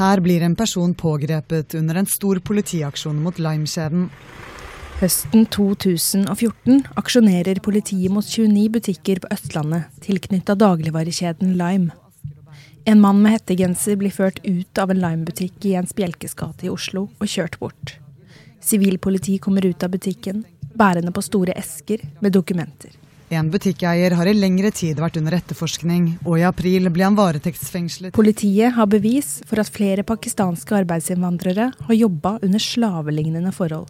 Her blir en person pågrepet under en stor politiaksjon mot Lime-kjeden. Høsten 2014 aksjonerer politiet mot 29 butikker på Østlandet tilknytta dagligvarekjeden Lime. En mann med hettegenser blir ført ut av en Lime-butikk i Jens Bjelkes gate i Oslo og kjørt bort. Sivilpoliti kommer ut av butikken, bærende på store esker med dokumenter. En butikkeier har i lengre tid vært under etterforskning, og i april ble han varetektsfengslet. Politiet har bevis for at flere pakistanske arbeidsinnvandrere har jobba under slavelignende forhold.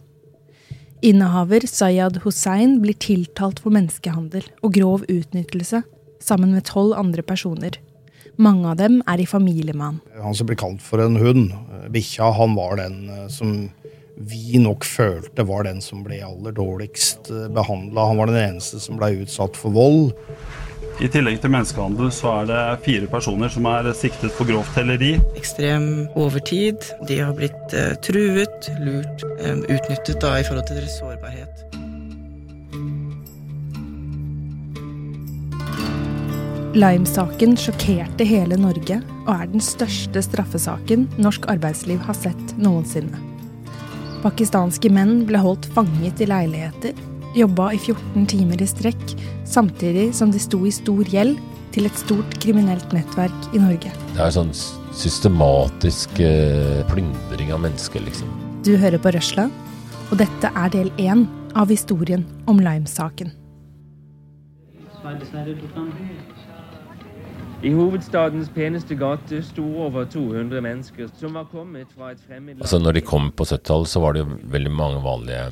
Innehaver Sayad Hussein blir tiltalt for menneskehandel og grov utnyttelse, sammen med tolv andre personer. Mange av dem er i familie med han. Han som blir kalt for en hund, bikkja, han var den eh, som vi nok følte var den som ble aller dårligst eh, behandla. Han var den eneste som ble utsatt for vold. I tillegg til menneskehandel så er det fire personer som er siktet for grovt telleri. Ekstrem overtid. De har blitt uh, truet, lurt, um, utnyttet da, i forhold til deres sårbarhet. Lime-saken sjokkerte hele Norge og er den største straffesaken norsk arbeidsliv har sett noensinne. Pakistanske menn ble holdt fanget i leiligheter, jobba i 14 timer i strekk, samtidig som de sto i stor gjeld til et stort kriminelt nettverk i Norge. Det er sånn systematisk eh, plyndring av mennesker, liksom. Du hører på Røsla, og dette er del én av historien om Lime-saken. I hovedstadens peneste gate sto over 200 mennesker som var kommet fra et fremmed land. Altså når de kom på 70-tallet, så var det jo veldig mange vanlige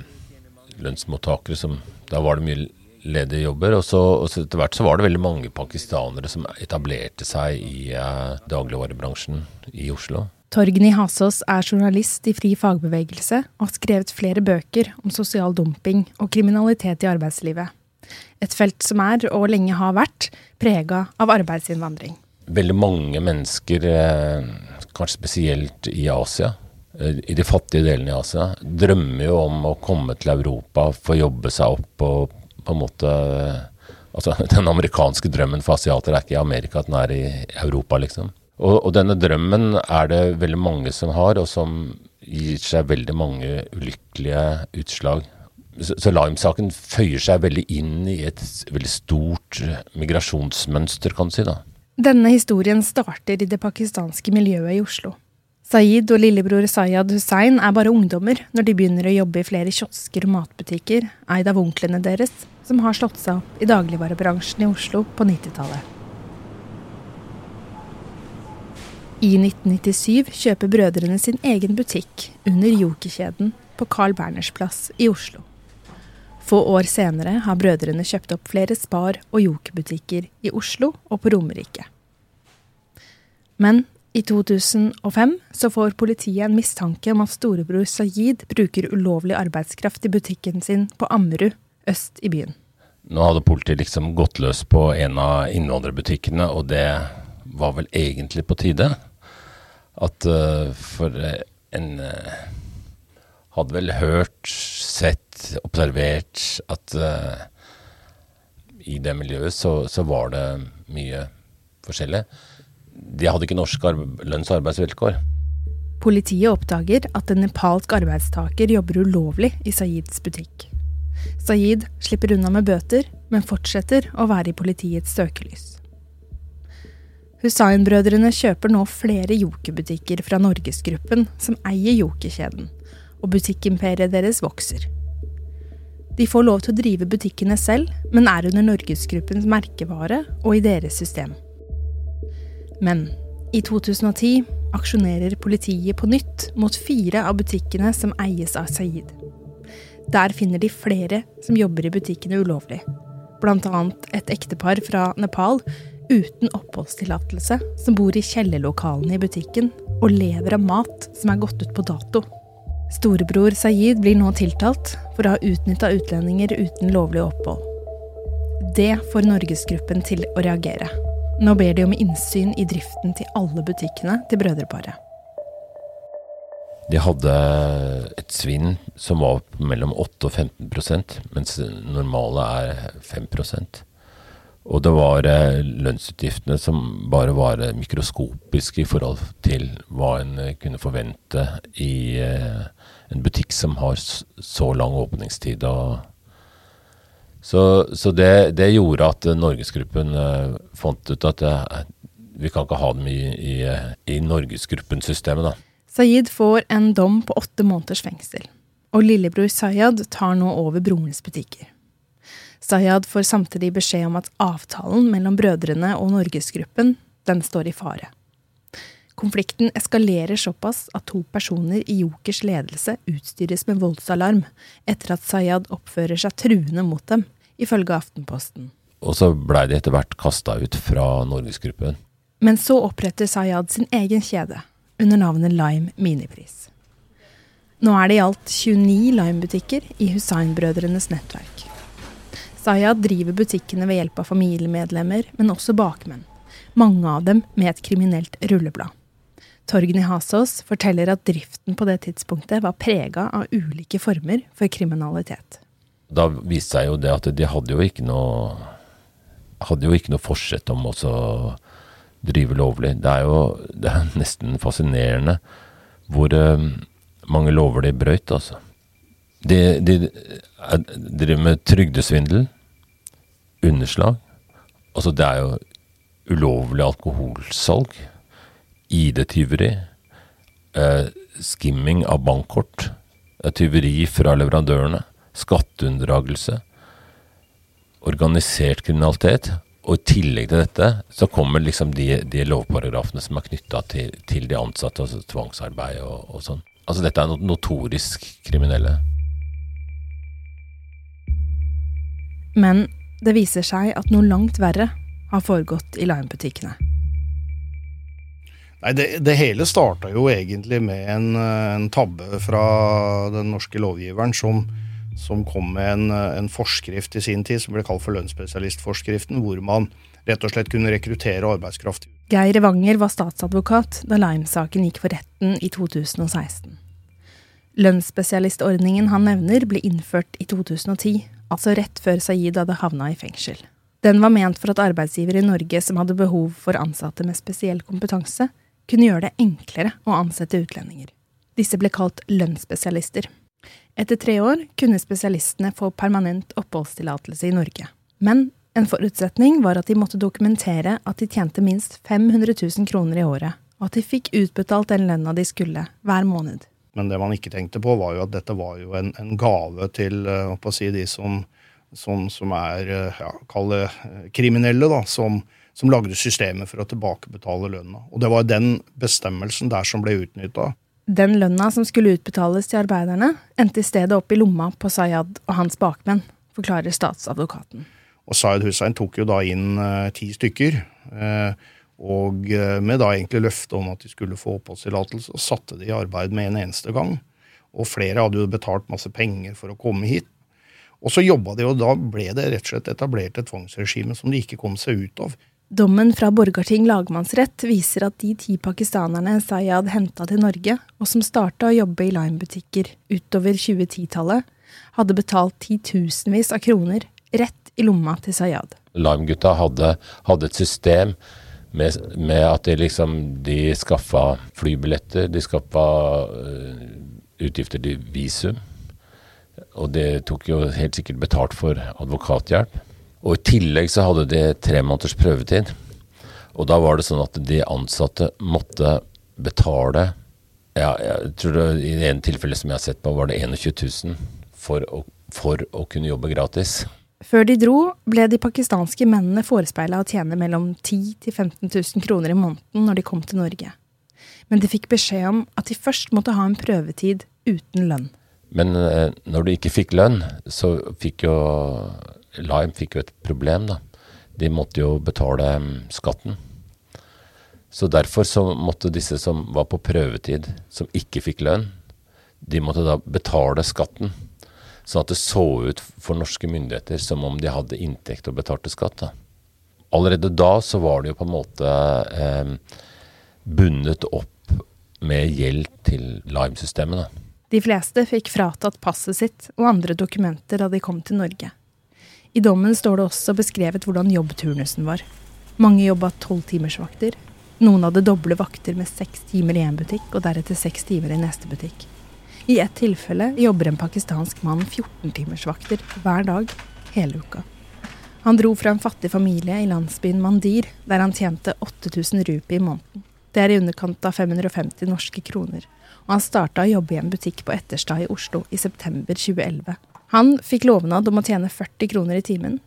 lønnsmottakere som Da var det mye ledige jobber. Og så, og så etter hvert så var det veldig mange pakistanere som etablerte seg i eh, dagligvarebransjen i Oslo. Torgny Hasås er journalist i Fri fagbevegelse og har skrevet flere bøker om sosial dumping og kriminalitet i arbeidslivet. Et felt som er, og lenge har vært, prega av arbeidsinnvandring. Veldig mange mennesker, eh, kanskje spesielt i Asia, eh, i de fattige delene i Asia, drømmer jo om å komme til Europa, få jobbe seg opp og på en måte Altså, den amerikanske drømmen for asiater er ikke i Amerika, den er i Europa, liksom. Og, og denne drømmen er det veldig mange som har, og som gir seg veldig mange ulykkelige utslag. Så, så Lime-saken føyer seg veldig inn i et veldig stort migrasjonsmønster, kan du si. da. Denne historien starter i det pakistanske miljøet i Oslo. Saeed og lillebror Sayad Hussein er bare ungdommer når de begynner å jobbe i flere kiosker og matbutikker eid av onklene deres, som har slått seg opp i dagligvarebransjen i Oslo på 90-tallet. I 1997 kjøper brødrene sin egen butikk under Joker-kjeden på Carl Berners plass i Oslo. Få år senere har brødrene kjøpt opp flere Spar- og Joker-butikker i Oslo og på Romerike. Men i 2005 så får politiet en mistanke om at storebror Sayid bruker ulovlig arbeidskraft i butikken sin på Ammerud, øst i byen. Nå hadde politiet liksom gått løs på en av innvandrerbutikkene, og det var vel egentlig på tide. At uh, for uh, en uh, hadde vel hørt, sett, observert at i det miljøet så, så var det mye forskjellig. De hadde ikke norske lønns- og arbeidsvilkår. Politiet oppdager at en nepalsk arbeidstaker jobber ulovlig i Saeeds butikk. Saeed slipper unna med bøter, men fortsetter å være i politiets søkelys. Hussain-brødrene kjøper nå flere Joker-butikker fra Norgesgruppen, som eier Joker-kjeden, og butikkimperiet deres vokser. De får lov til å drive butikkene selv, men er under Norgesgruppens merkevare og i deres system. Men i 2010 aksjonerer politiet på nytt mot fire av butikkene som eies av Saeed. Der finner de flere som jobber i butikkene ulovlig, annet et ektepar fra Nepal uten oppholdstillatelse som bor i kjellerlokalene i butikken og lever av mat som er gått ut på dato. Storebror Sayid blir nå tiltalt for å ha utnytta utlendinger uten lovlig opphold. Det får Norgesgruppen til å reagere. Nå ber de om innsyn i driften til alle butikkene til brødreparet. De hadde et svinn som var mellom 8 og 15% mens det normale er 5 Og det var eh, lønnsutgiftene som bare var eh, mikroskopiske i forhold til hva en eh, kunne forvente i en butikk som har så lang åpningstid. Så så det, det gjorde at Norgesgruppen fant ut at vi kan ikke ha dem i, i, i Norgesgruppen-systemet. Sayid får en dom på åtte måneders fengsel, og lillebror Sayad tar nå over brorens butikker. Sayad får samtidig beskjed om at avtalen mellom brødrene og Norgesgruppen, den står i fare. Konflikten eskalerer såpass at to personer i Jokers ledelse utstyres med voldsalarm etter at Sayad oppfører seg truende mot dem, ifølge Aftenposten. Og så blei de etter hvert kasta ut fra Norgesgruppen. Men så oppretter Sayad sin egen kjede, under navnet Lime Minipris. Nå er det i alt 29 Lime-butikker i Hussein-brødrenes nettverk. Sayad driver butikkene ved hjelp av familiemedlemmer, men også bakmenn. Mange av dem med et kriminelt rulleblad. Torgny Hasås forteller at driften på det tidspunktet var prega av ulike former for kriminalitet. Da viste seg jo det at de hadde jo ikke noe jo ikke noe forsett om å drive lovlig. Det er jo det er nesten fascinerende hvor eh, mange lover de brøyt, altså. De, de de driver med trygdesvindel, underslag. Altså, det er jo ulovlig alkoholsalg, ID-tyveri, eh, skimming av bankkort, eh, tyveri fra leverandørene, skatteunndragelse, organisert kriminalitet. Og i tillegg til dette så kommer liksom de, de lovparagrafene som er knytta til, til de ansatte, altså tvangsarbeid og, og sånn. Altså dette er no notorisk kriminelle. Men det viser seg at noe langt verre har foregått i Lime-butikkene. Nei, det, det hele starta jo egentlig med en, eh, en tabbe fra den norske lovgiveren som, som kom med en, eh, en forskrift i sin tid som ble kalt for lønnsspesialistforskriften, hvor man rett og slett kunne rekruttere arbeidskraft. Geir Evanger var statsadvokat da Lime-saken gikk for retten i 2016. Lønnsspesialistordningen han nevner, ble innført i 2010, altså rett før Sayid hadde havna i fengsel. Den var ment for at arbeidsgivere i Norge som hadde behov for ansatte med spesiell kompetanse, kunne gjøre det enklere å ansette utlendinger. Disse ble kalt lønnsspesialister. Etter tre år kunne spesialistene få permanent oppholdstillatelse i Norge. Men en forutsetning var at de måtte dokumentere at de tjente minst 500 000 kroner i året, og at de fikk utbetalt den lønna de skulle, hver måned. Men det man ikke tenkte på, var jo at dette var jo en, en gave til eh, si, de som, som, som er eh, ja, kall det eh, kriminelle, da, som, som lagde systemet for å tilbakebetale lønna. Og det var den bestemmelsen der som ble utnytta. Den lønna som skulle utbetales til arbeiderne, endte i stedet opp i lomma på Sayad og hans bakmenn, forklarer statsadvokaten. Og Sayad Hussein tok jo da inn eh, ti stykker. Eh, og eh, med da egentlig løfte om at de skulle få oppholdstillatelse, og satte de i arbeid med en eneste gang. Og flere hadde jo betalt masse penger for å komme hit. Og så jobba de, og da ble det rett og slett etablert et tvangsregime som de ikke kom seg ut av. Dommen fra Borgarting lagmannsrett viser at de ti pakistanerne Sayad henta til Norge, og som starta å jobbe i Lime-butikker utover 2010-tallet, hadde betalt titusenvis av kroner rett i lomma til Sayad. Lime-gutta hadde, hadde et system med, med at de liksom De skaffa flybilletter, de skaffa uh, utgifter til visum. Og det tok jo helt sikkert betalt for advokathjelp. Og i tillegg så hadde de tre måneders prøvetid. Og da var det sånn at de ansatte måtte betale ja, jeg tror det, I det ene tilfellet som jeg har sett på, var det 21 000 for å, for å kunne jobbe gratis. Før de dro, ble de pakistanske mennene forespeila å tjene mellom 10 000 til 15 000 kroner i måneden når de kom til Norge. Men de fikk beskjed om at de først måtte ha en prøvetid uten lønn. Men eh, når de ikke fikk lønn, så fikk jo Lime fikk jo et problem, da. De måtte jo betale mm, skatten. Så derfor så måtte disse som var på prøvetid, som ikke fikk lønn, de måtte da betale skatten. Sånn at det så ut for norske myndigheter som om de hadde inntekt og betalte skatt. da. Allerede da så var det jo på en måte eh, bundet opp med gjeld til Lime-systemet. De fleste fikk fratatt passet sitt og andre dokumenter da de kom til Norge. I dommen står det også beskrevet hvordan jobbturnusen var. Mange jobba tolvtimersvakter. Noen hadde doble vakter med seks timer i én butikk og deretter seks timer i neste butikk. I ett tilfelle jobber en pakistansk mann 14-timersvakter hver dag hele uka. Han dro fra en fattig familie i landsbyen Mandir, der han tjente 8000 rupi i måneden. Det er i underkant av 550 norske kroner. Og han starta å jobbe i en butikk på Etterstad i Oslo i september 2011. Han fikk lovnad om å tjene 40 kroner i timen,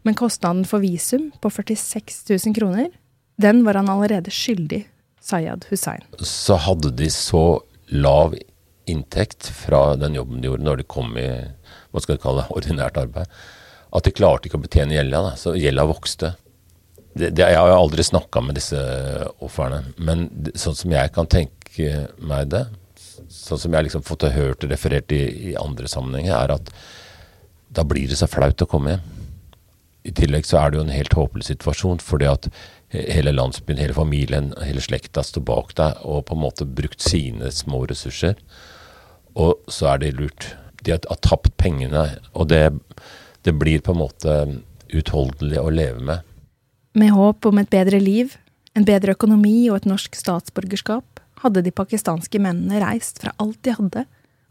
men kostnaden for visum på 46 000 kroner, den var han allerede skyldig Sayad Hussein. Så hadde de så lav inntekt fra den jobben de gjorde når de kom i hva skal jeg kalle det, ordinært arbeid, at de klarte ikke å betjene gjelda. Da. Så gjelda vokste. Det, det, jeg har jo aldri snakka med disse ofrene, men det, sånn som jeg kan tenke meg det, sånn som jeg liksom fått hørt referert i, i andre sammenhenger, er at da blir det så flaut å komme hjem. I tillegg så er det jo en helt håpløs situasjon, fordi at hele landsbyen, hele familien, hele slekta står bak deg og på en måte brukt sine små ressurser. Og så er det lurt. De har, tapt pengene, og det, det blir på en måte utholdelig å leve med. Med håp om et bedre liv, en bedre økonomi og et norsk statsborgerskap hadde de pakistanske mennene reist fra alt de hadde,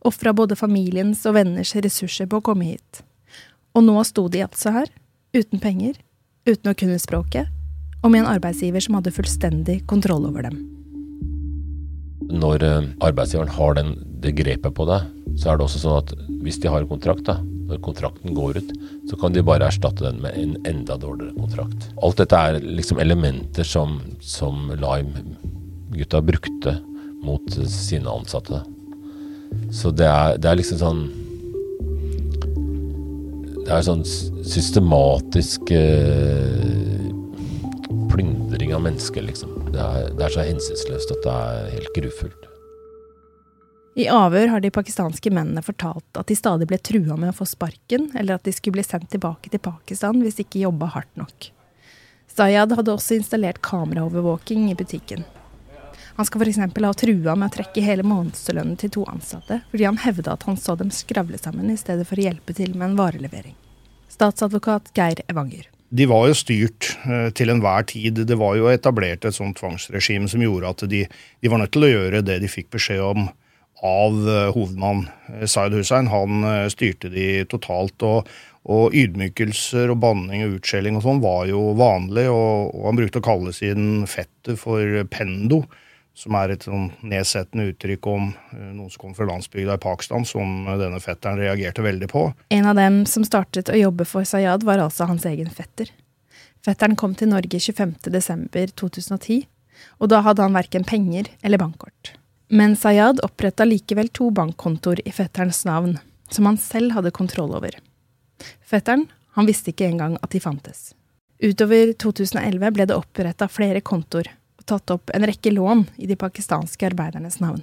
ofra både familiens og venners ressurser på å komme hit. Og nå sto de altså her, uten penger, uten å kunne språket, og med en arbeidsgiver som hadde fullstendig kontroll over dem. Når eh, arbeidsgiveren har den, det grepet på deg, så er det også sånn at hvis de har en kontrakt, da, når kontrakten går ut, så kan de bare erstatte den med en enda dårligere kontrakt. Alt dette er liksom elementer som, som Lime-gutta brukte mot sine ansatte. Så det er, det er liksom sånn Det er sånn systematisk eh, plyndring av mennesker, liksom. Det er, det er så hensynsløst at det er helt grufullt. I avhør har de pakistanske mennene fortalt at de stadig ble trua med å få sparken, eller at de skulle bli sendt tilbake til Pakistan hvis de ikke jobba hardt nok. Sayad hadde også installert kameraovervåking i butikken. Han skal f.eks. ha trua med å trekke hele månedslønnen til to ansatte, fordi han hevda at han så dem skravle sammen i stedet for å hjelpe til med en varelevering. Statsadvokat Geir Evanger de var jo styrt uh, til enhver tid. Det var jo etablert et sånt tvangsregime som gjorde at de, de, var nødt til å gjøre det de fikk beskjed om av uh, hovedmann Zaid Hussein. Han styrte de totalt. og, og ydmykelser og banning og utskjelling og sånn var jo vanlig. Og, og, han brukte å kalle sin fetter for pendo som er et sånn nedsettende uttrykk om eh, noen som kom fra landsbygda i Pakistan, som denne fetteren reagerte veldig på. En av dem som startet å jobbe for Sayad, var altså hans egen fetter. Fetteren kom til Norge 25.12.2010, og da hadde han verken penger eller bankkort. Men Sayad oppretta likevel to bankkontoer i fetterens navn, som han selv hadde kontroll over. Fetteren han visste ikke engang at de fantes. Utover 2011 ble det oppretta flere kontoer, tatt opp en rekke lån i de pakistanske arbeidernes navn.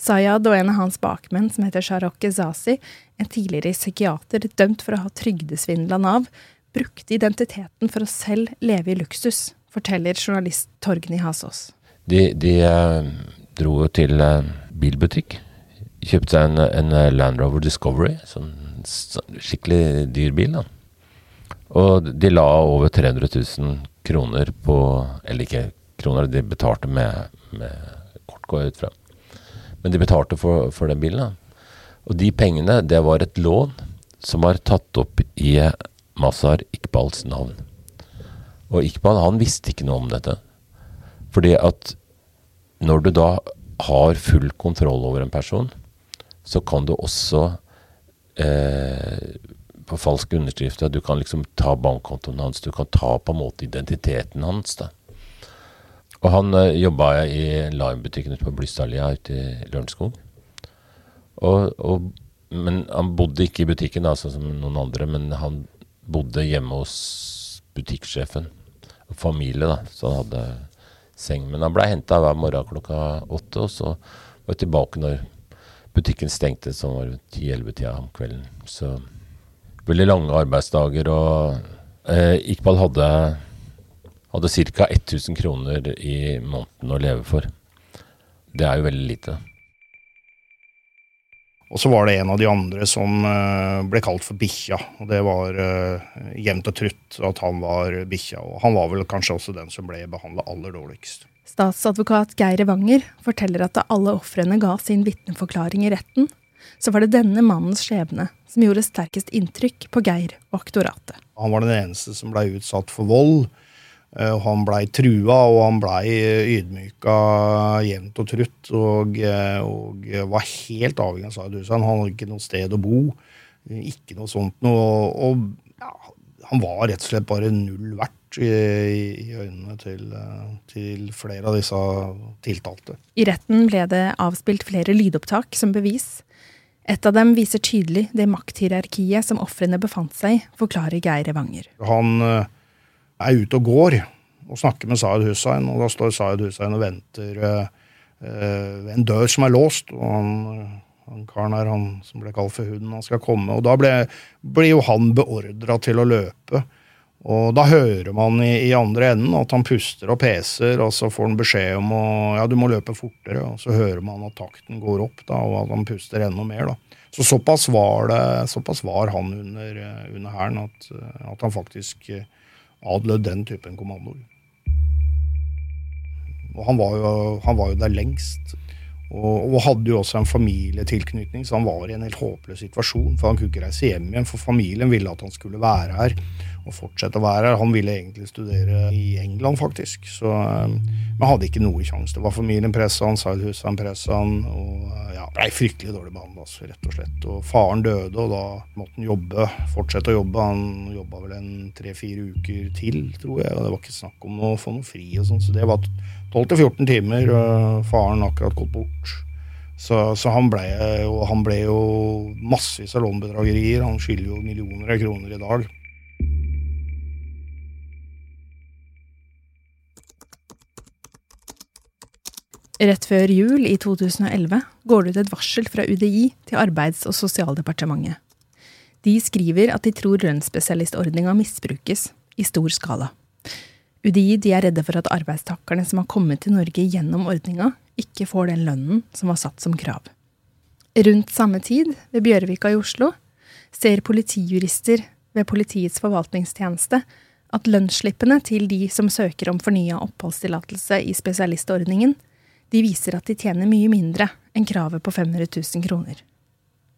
Sayad og en av hans bakmenn, som heter Sharok Ezazi, en tidligere psykiater dømt for å ha trygdesvindla Nav, brukte identiteten for å selv leve i luksus, forteller journalist Torgny Hasås. De, de eh, dro jo til eh, bilbutikk. Kjøpte seg en, en, Land Rover Discovery, sånn, sånn skikkelig dyr bil. da. Og de la over 300 000 kroner på Eller ikke kroner de betalte med, med kort, går jeg ut fra. Men de betalte for, for den bilen. Da. Og de pengene, det var et lån som var tatt opp i Mazar Iqbals navn. Og Iqbal han visste ikke noe om dette. Fordi at når du da har full kontroll over en person, så kan du også eh, på falsk underskrift Du kan liksom ta bankkontoen hans, du kan ta på en måte identiteten hans. da. Og han uh, jobba i Lime-butikken på Blystadlia ute i Lørenskog. Og, og, men han bodde ikke i butikken, da, sånn som noen andre, men han bodde hjemme hos butikksjefen. Og familie, da, så han hadde seng. Men han blei henta hver morgen klokka åtte, og så var jeg tilbake når butikken stengte, som var ti-elleve-tida om kvelden. Så veldig lange arbeidsdager, og eh, Iqbal hadde hadde ca. 1000 kroner i måneden å leve for. Det er jo veldig lite. Og så var det en av de andre som eh, ble kalt for bikkja. Og det var uh, jevnt og trutt at han var bikkja. Og han var vel kanskje også den som ble behandla aller dårligst. Statsadvokat Geir Evanger forteller at da alle ofrene ga sin vitneforklaring i retten, så var det denne mannens skjebne som gjorde sterkest inntrykk på Geir og aktoratet. Han var den eneste som ble utsatt for vold. Uh, han blei trua, og han blei ydmyka jevnt og trutt. Og, uh, og, var helt avhengig av Zaid Hussein. Han hadde ikke noe sted å bo. Ikke noe sånt noe. Og, ja, han var rett og slett bare null verdt i, i øynene til, til, flere av disse tiltalte. I retten ble det avspilt flere lydopptak som bevis. Et av dem viser tydelig det makthierarkiet som ofrene befant seg i, forklarer Geir Evanger. Han er ute og går og snakker med Sayed Hussein, og da står Sayed Hussein og venter ved uh, en dør som er låst. og han, han karen her, han som ble kalt for hunden, han skal komme. Og da blir ble jo han beordra til å løpe. Og da hører man i, i, andre enden at han puster og peser, og så får han beskjed om å ja, du må løpe fortere. Og så hører man at takten går opp, da, og at han puster enda mer. da. Så såpass var, det, såpass var han under, under hæren at, at han faktisk adlød den typen kommandoer. Og han var, jo, han var jo der lengst. Og, og, hadde jo også en familietilknytning, så han var i en helt håpløs situasjon. For han kunne ikke reise hjem igjen, for familien ville at han skulle være her og fortsette å være her. Han ville egentlig studere i England, faktisk. Så men hadde ikke noe sjanse. Det var familien pressa han, han pressa han, og ja, blei fryktelig dårlig behandla, altså, rett og slett. Og faren døde, og da måtte han jobbe, fortsette å jobbe. Han jobba vel en tre-fire uker til, tror jeg, og det var ikke snakk om å få noe fri og sånn, så det var 12-14 timer. Og faren akkurat gått bort. Så, så han, ble, han, ble, jo massevis av lånbedragerier. Han skylder jo millioner av kroner i dag. Rett før jul i 2011 går det ut et varsel fra UDI til Arbeids- og sosialdepartementet. De skriver at de tror lønnsspesialistordninga misbrukes i stor skala. UDI er redde for at arbeidstakerne som har kommet til Norge gjennom ordninga, ikke får den lønnen som var satt som krav. Rundt samme tid, ved Bjørvika i Oslo, ser politijurister ved Politiets forvaltningstjeneste at lønnsslippene til de som søker om fornya oppholdstillatelse i spesialistordningen, de viser at de tjener mye mindre enn kravet på 500 000 kroner.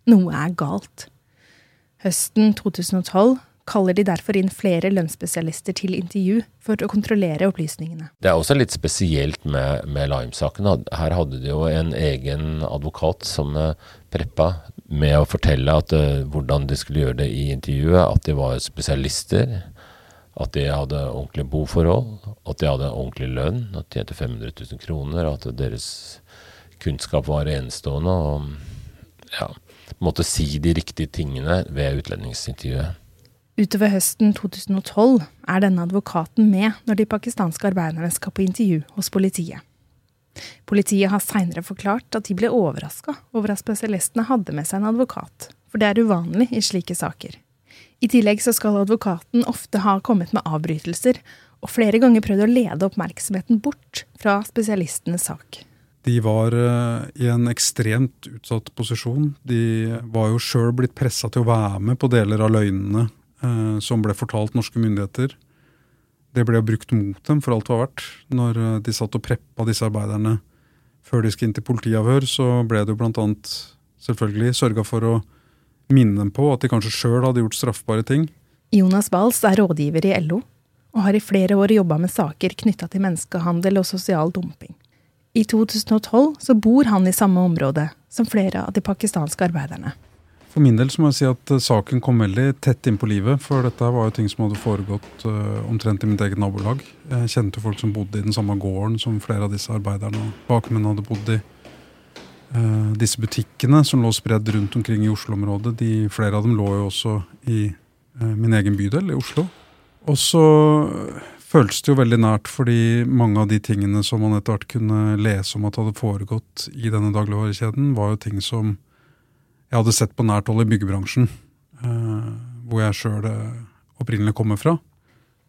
Noe er galt. Høsten 2012 kaller de derfor inn flere lønnsspesialister til intervju for å kontrollere opplysningene. Det er også litt spesielt med, med Lime-saken. Her hadde de jo en egen advokat som eh, preppa med å fortelle at, uh, hvordan de skulle gjøre det i intervjuet, at de var spesialister. At de hadde ordentlige boforhold, at de hadde ordentlig lønn, at de tjente 500 000 kroner, at deres kunnskap var enestående. Og ja, måtte si de riktige tingene ved utlendingsintervjuet. Utover høsten 2012 er denne advokaten med når de pakistanske arbeiderne skal på intervju hos politiet. Politiet har seinere forklart at de ble overraska over at spesialistene hadde med seg en advokat, for det er uvanlig i slike saker. I tillegg så skal advokaten ofte ha kommet med avbrytelser, og flere ganger prøvd å lede oppmerksomheten bort fra spesialistenes sak. De var uh, i en ekstremt utsatt posisjon. De var jo sjøl blitt pressa til å være med på deler av løgnene uh, som ble fortalt norske myndigheter. Det ble brukt mot dem for alt det var verdt. Når uh, de satt og preppa disse arbeiderne før de skulle inn til politiavhør, så ble det jo blant annet selvfølgelig sørga for å minne dem på at de kanskje sjøl hadde gjort straffbare ting. Jonas Bals er rådgiver i LO, og har i flere år jobba med saker knytta til menneskehandel og sosial dumping. I 2012 så bor han i samme område som flere av de pakistanske arbeiderne. For min del så må jeg si at saken kom veldig tett inn på livet. For dette var jo ting som hadde foregått uh, omtrent i mitt eget nabolag. Jeg kjente folk som bodde i den samme gården som flere av disse arbeiderne og bakmennene hadde bodd i. Uh, disse butikkene som lå spredd rundt omkring i Oslo-området, flere av dem lå jo også i min egen bydel, i Oslo. Og så føltes det jo veldig nært, fordi mange av de tingene som man etter hvert kunne lese om at hadde foregått i denne dagligvarekjeden, var jo ting som jeg hadde sett på nært hold i byggebransjen, uh, hvor jeg sjøl opprinnelig kommer fra.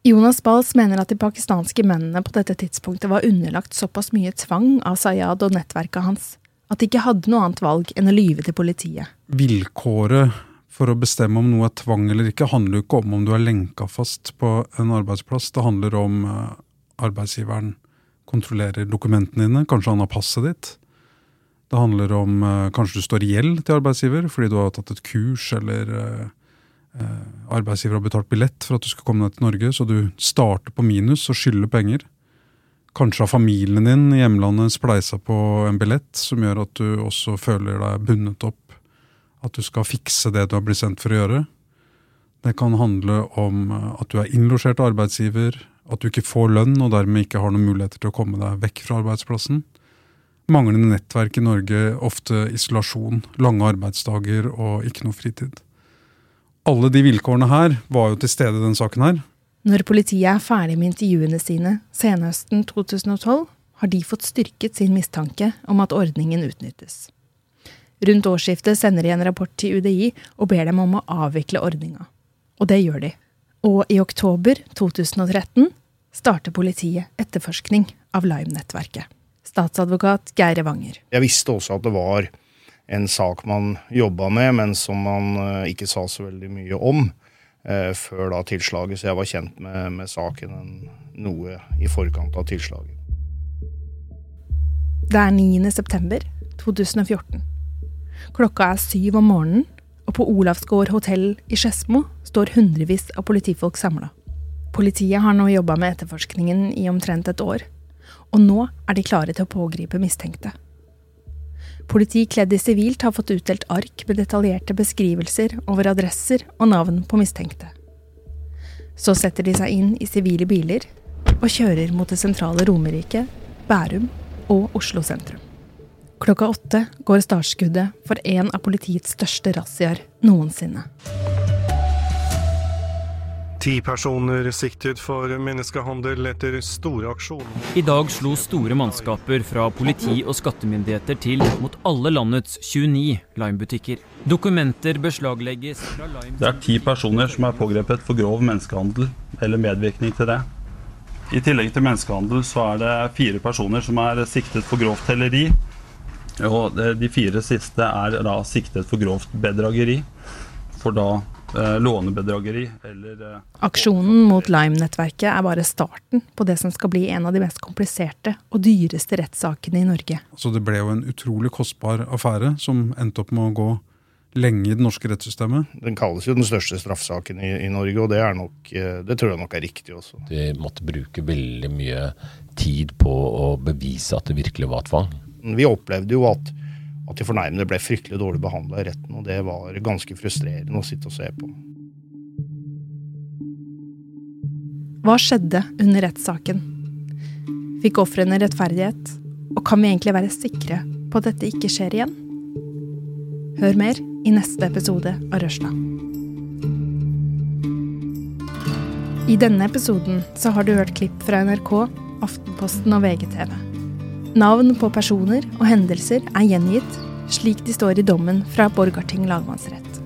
Jonas Bals mener at de pakistanske mennene på dette tidspunktet var underlagt såpass mye tvang av Sayad og nettverket hans at de ikke hadde noe annet valg enn å lyve til politiet. Vilkåret for å bestemme om noe er tvang eller ikke, handler jo ikke om om du er lenka fast på en arbeidsplass. Det handler om uh, arbeidsgiveren kontrollerer dokumentene dine, kanskje han har passet ditt. Det handler om uh, kanskje du står i gjeld til arbeidsgiver fordi du har tatt et kurs, eller uh, arbeidsgiver har betalt billett for at du skal komme deg til Norge, så du starter på minus og skylder penger. Kanskje har familien din i hjemlandet spleisa på en billett som gjør at du også føler deg bundet opp. At du skal fikse det du har blitt sendt for å gjøre. Det kan handle om at du er innlosjert arbeidsgiver, at du ikke får lønn og dermed ikke har noen muligheter til å komme deg vekk fra arbeidsplassen. Manglende nettverk i Norge, ofte isolasjon, lange arbeidsdager og ikke noe fritid. Alle de vilkårene her var jo til stede i denne saken her. Når politiet er ferdig med intervjuene sine senhøsten 2012, har de fått styrket sin mistanke om at ordningen utnyttes. Rundt årsskiftet sender de en rapport til UDI og ber dem om å avvikle ordninga. Og det gjør de. Og i oktober 2013 starter politiet etterforskning av Lime-nettverket. Statsadvokat Geir Evanger. Jeg visste også at det var en sak man jobba med, men som man eh, ikke sa så veldig mye om eh, før da tilslaget, så jeg var kjent med, med saken en, noe i forkant av tilslaget. Det er 9. september 2014. Klokka er syv om morgenen, og på Olavsgård hotell i Skedsmo står hundrevis av politifolk samla. Politiet har nå jobba med etterforskningen i omtrent et år, og nå er de klare til å pågripe mistenkte. Politi kledd i sivilt har fått utdelt ark med detaljerte beskrivelser over adresser og navn på mistenkte. Så setter de seg inn i sivile biler og kjører mot det sentrale Romerike, Bærum og Oslo sentrum. Klokka åtte går startskuddet for en av politiets største razziaer noensinne. Ti personer siktet for menneskehandel etter store aksjoner. I dag slo store mannskaper fra politi og skattemyndigheter til mot alle landets 29 Lime-butikker. Dokumenter beslaglegges fra Lime Det er ti personer som er pågrepet for grov menneskehandel eller medvirkning til det. I tillegg til menneskehandel så er det fire personer som er siktet for grovt telleri. Og de fire siste er da siktet for grovt bedrageri. For da lånebedrageri eller eh, Aksjonen mot Lime-nettverket er bare starten på det som skal bli en av de mest kompliserte og dyreste rettssakene i Norge. Så det ble jo en utrolig kostbar affære som endte opp med å gå lenge i det norske rettssystemet. Den kalles jo den største straffesaken i, i Norge, og det, er nok, eh, det tror jeg nok er riktig også. De måtte bruke veldig mye tid på å bevise at det virkelig var tvang. Vi opplevde jo at, at de fornærmede ble fryktelig dårlig behandla i retten, og det var ganske frustrerende å sitte og se på. Hva skjedde under rettssaken? Fikk ofrene rettferdighet? Og kan vi egentlig være sikre på at dette ikke skjer igjen? Hør mer i neste episode av Røsla. I denne episoden så har du hørt klipp fra NRK, Aftenposten og VGTV. Navn på personer og hendelser er gjengitt slik de står i dommen fra Borgarting lagmannsrett.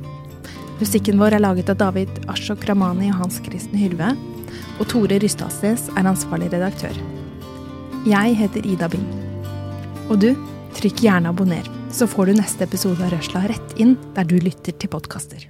Musikken vår er laget av David Ashok Ramani og Hans Kristen Hylve, og Tore Rystadsnes er ansvarlig redaktør. Jeg heter Ida Bing. Og du, trykk gjerne abonner, så får du neste episode av Røsla rett inn der du lytter til podkaster.